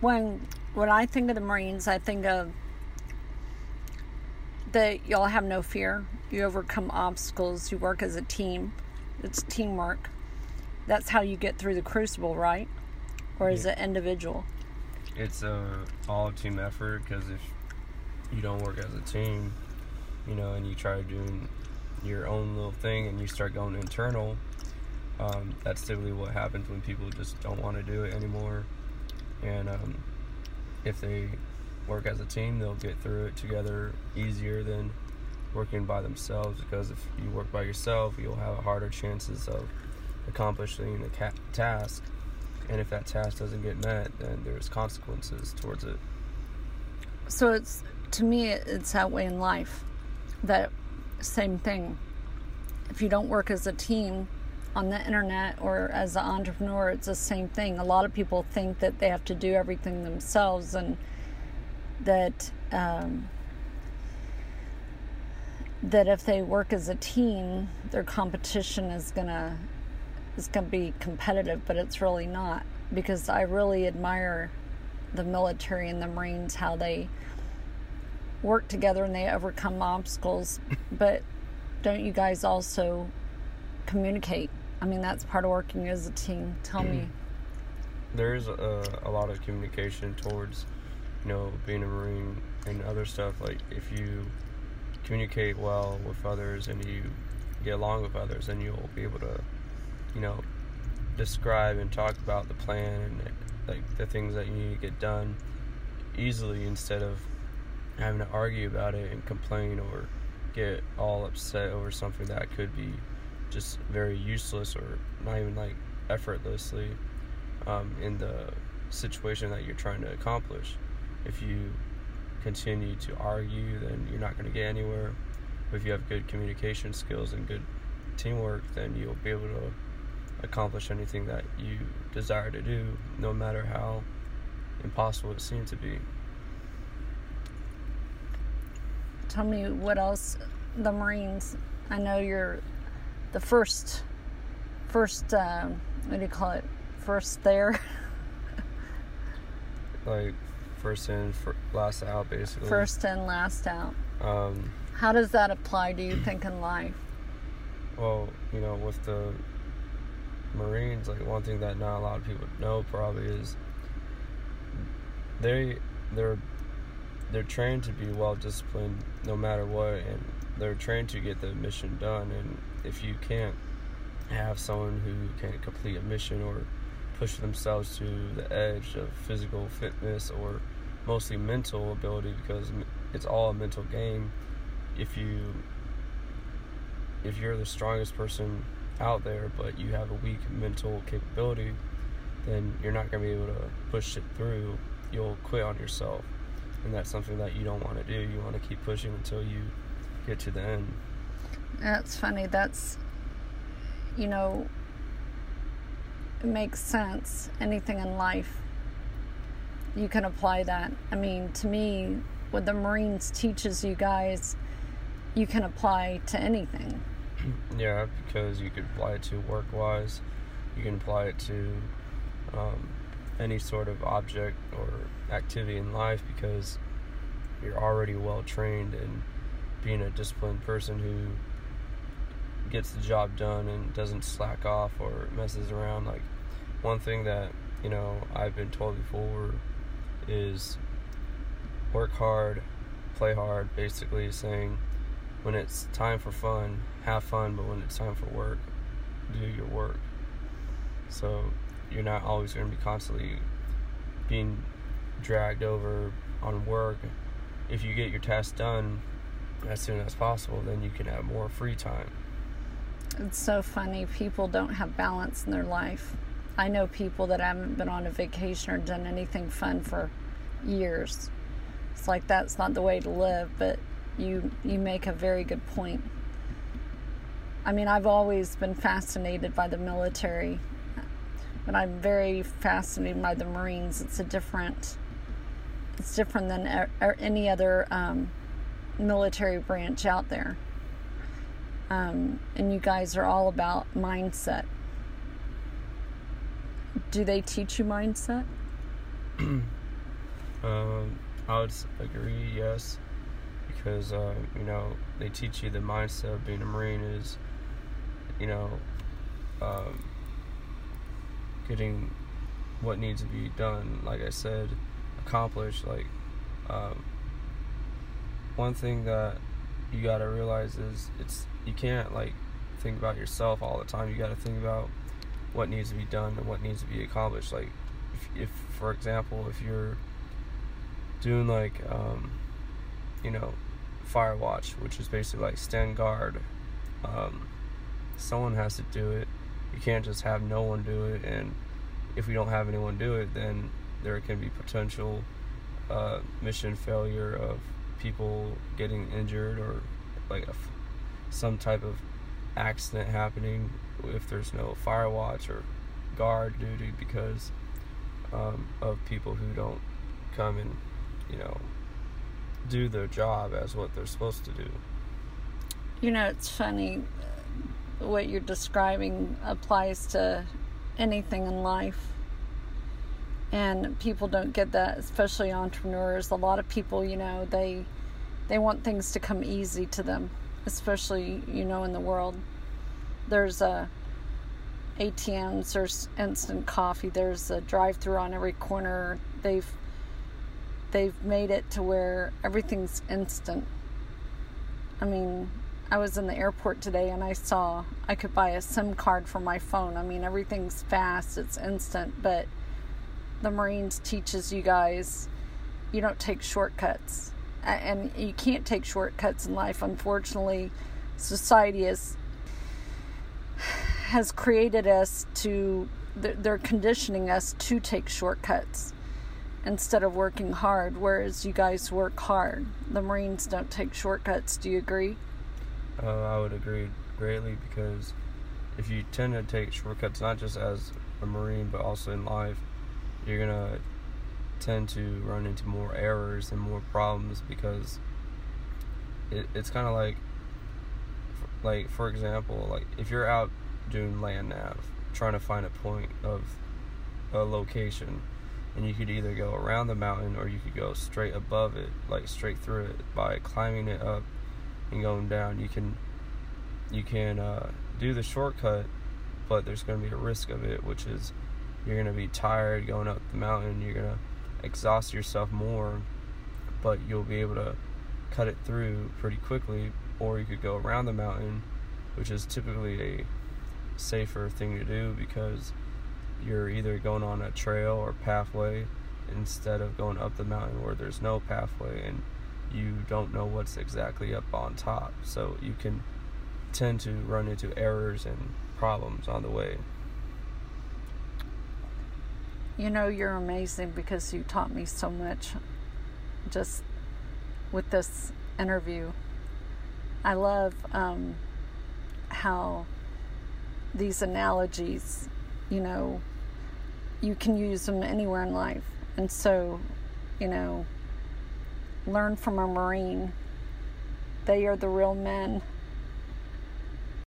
when when I think of the Marines, I think of that y'all have no fear. You overcome obstacles. You work as a team. It's teamwork. That's how you get through the crucible, right? Or is Yeah. it individual? It's a all team effort because if you don't work as a team, you know, and you try doing your own little thing and you start going internal, um, that's typically what happens when people just don't want to do it anymore. And um, if they work as a team, they'll get through it together easier than working by themselves. Because if you work by yourself, you'll have a harder chances of accomplishing the ca- task. And if that task doesn't get met, then there's consequences towards it. So it's to me, it's that way in life. That same thing. If you don't work as a team on the internet or as an entrepreneur, it's the same thing. A lot of people think that they have to do everything themselves, and that um, that if they work as a team, their competition is gonna is gonna be competitive, but it's really not because I really admire the military and the Marines how they work together and they overcome obstacles. But don't you guys also communicate? I mean, that's part of working as a team. Tell me. Mm. There's a, a lot of communication towards, you know, being a Marine and other stuff. Like if you communicate well with others and you get along with others, then you'll be able to, you know, describe and talk about the plan and like the things that you need to get done easily instead of having to argue about it and complain or get all upset over something that could be just very useless or not even like effortlessly um, in the situation that you're trying to accomplish. If you continue to argue, then you're not going to get anywhere. If you have good communication skills and good teamwork, then you'll be able to accomplish anything that you desire to do, no matter how impossible it seems to be. Tell me what else the Marines. I know you're the first, first. Um, what do you call it? First there, Like first in, fir- last out, basically. first in, last out. Um, How does that apply? Do you think in life? Well, you know, with the Marines, like one thing that not a lot of people know probably is they they're they're trained to be well disciplined no matter what and they're trained to get the mission done and if you can't have someone who can complete a mission or push themselves to the edge of physical fitness or mostly mental ability because it's all a mental game. If you if you're the strongest person out there but you have a weak mental capability then you're not going to be able to push it through. You'll quit on yourself. And that's something that you don't want to do. You want to keep pushing until you get to the end That's funny. That's, you know, it makes sense. Anything in life, you can apply that. I mean, to me, what the Marines teaches you guys, you can apply to anything. yeah because you could apply it to work wise you can apply it to um, any sort of object or activity in life because you're already well trained in being a disciplined person who gets the job done and doesn't slack off or messes around like one thing that you know I've been told before is work hard play hard basically saying when it's time for fun have fun but when it's time for work do your work. So you're not always going to be constantly being dragged over on work. If you get your tasks done as soon as possible then you can have more free time It's so funny. People don't have balance in their life. I know people that haven't been on a vacation or done anything fun for years. It's like that's not the way to live, but you you make a very good point. I mean, I've always been fascinated by the military, but I'm very fascinated by the Marines. It's a different it's different than or any other um, military branch out there um, and you guys are all about mindset. Do they teach you mindset? Um, I would agree, yes, because uh, you know they teach you the mindset of being a Marine is, you know, um, getting what needs to be done. Like I said, accomplished. Like um, one thing that you got to realize is it's you can't like think about yourself all the time. You got to think about what needs to be done and what needs to be accomplished. Like if, if for example, if you're doing like um, you know fire watch, which is basically like stand guard. Um, someone has to do it. You can't just have no one do it. And if we don't have anyone do it, then there can be potential uh, mission failure of people getting injured or like a, some type of accident happening if there's no fire watch or guard duty because um, of people who don't come and you know do their job as what they're supposed to do. You know, it's funny what you're describing applies to anything in life. And people don't get that, especially entrepreneurs. A lot of people, you know, they they want things to come easy to them, especially, you know, in the world. There's a ATMs, there's instant coffee, there's a drive-through on every corner. They've they've made it to where everything's instant. I mean, I was in the airport today and I saw I could buy a SIM card for my phone. I mean, everything's fast, it's instant, but the Marines teaches you guys you don't take shortcuts. And you can't take shortcuts in life. Unfortunately, society is has created us to they're conditioning us to take shortcuts instead of working hard, whereas you guys work hard. The Marines don't take shortcuts. Do you agree? Uh, I would agree greatly because if you tend to take shortcuts, not just as a Marine, but also in life, you're gonna tend to run into more errors and more problems because it, it's kind of like, like for example, like if you're out doing land nav, trying to find a point of a location and you could either go around the mountain or you could go straight above it, like straight through it by climbing it up and going down. You can you can uh, do the shortcut, but there's going to be a risk of it, which is you're going to be tired going up the mountain. You're going to exhaust yourself more, but you'll be able to cut it through pretty quickly. Or you could go around the mountain, which is typically a safer thing to do because you're either going on a trail or pathway instead of going up the mountain where there's no pathway and you don't know what's exactly up on top. So you can tend to run into errors and problems on the way. You know, you're amazing because you taught me so much just with this interview. I love um, how these analogies you know, you can use them anywhere in life. And so, you know, learn from a Marine. They are the real men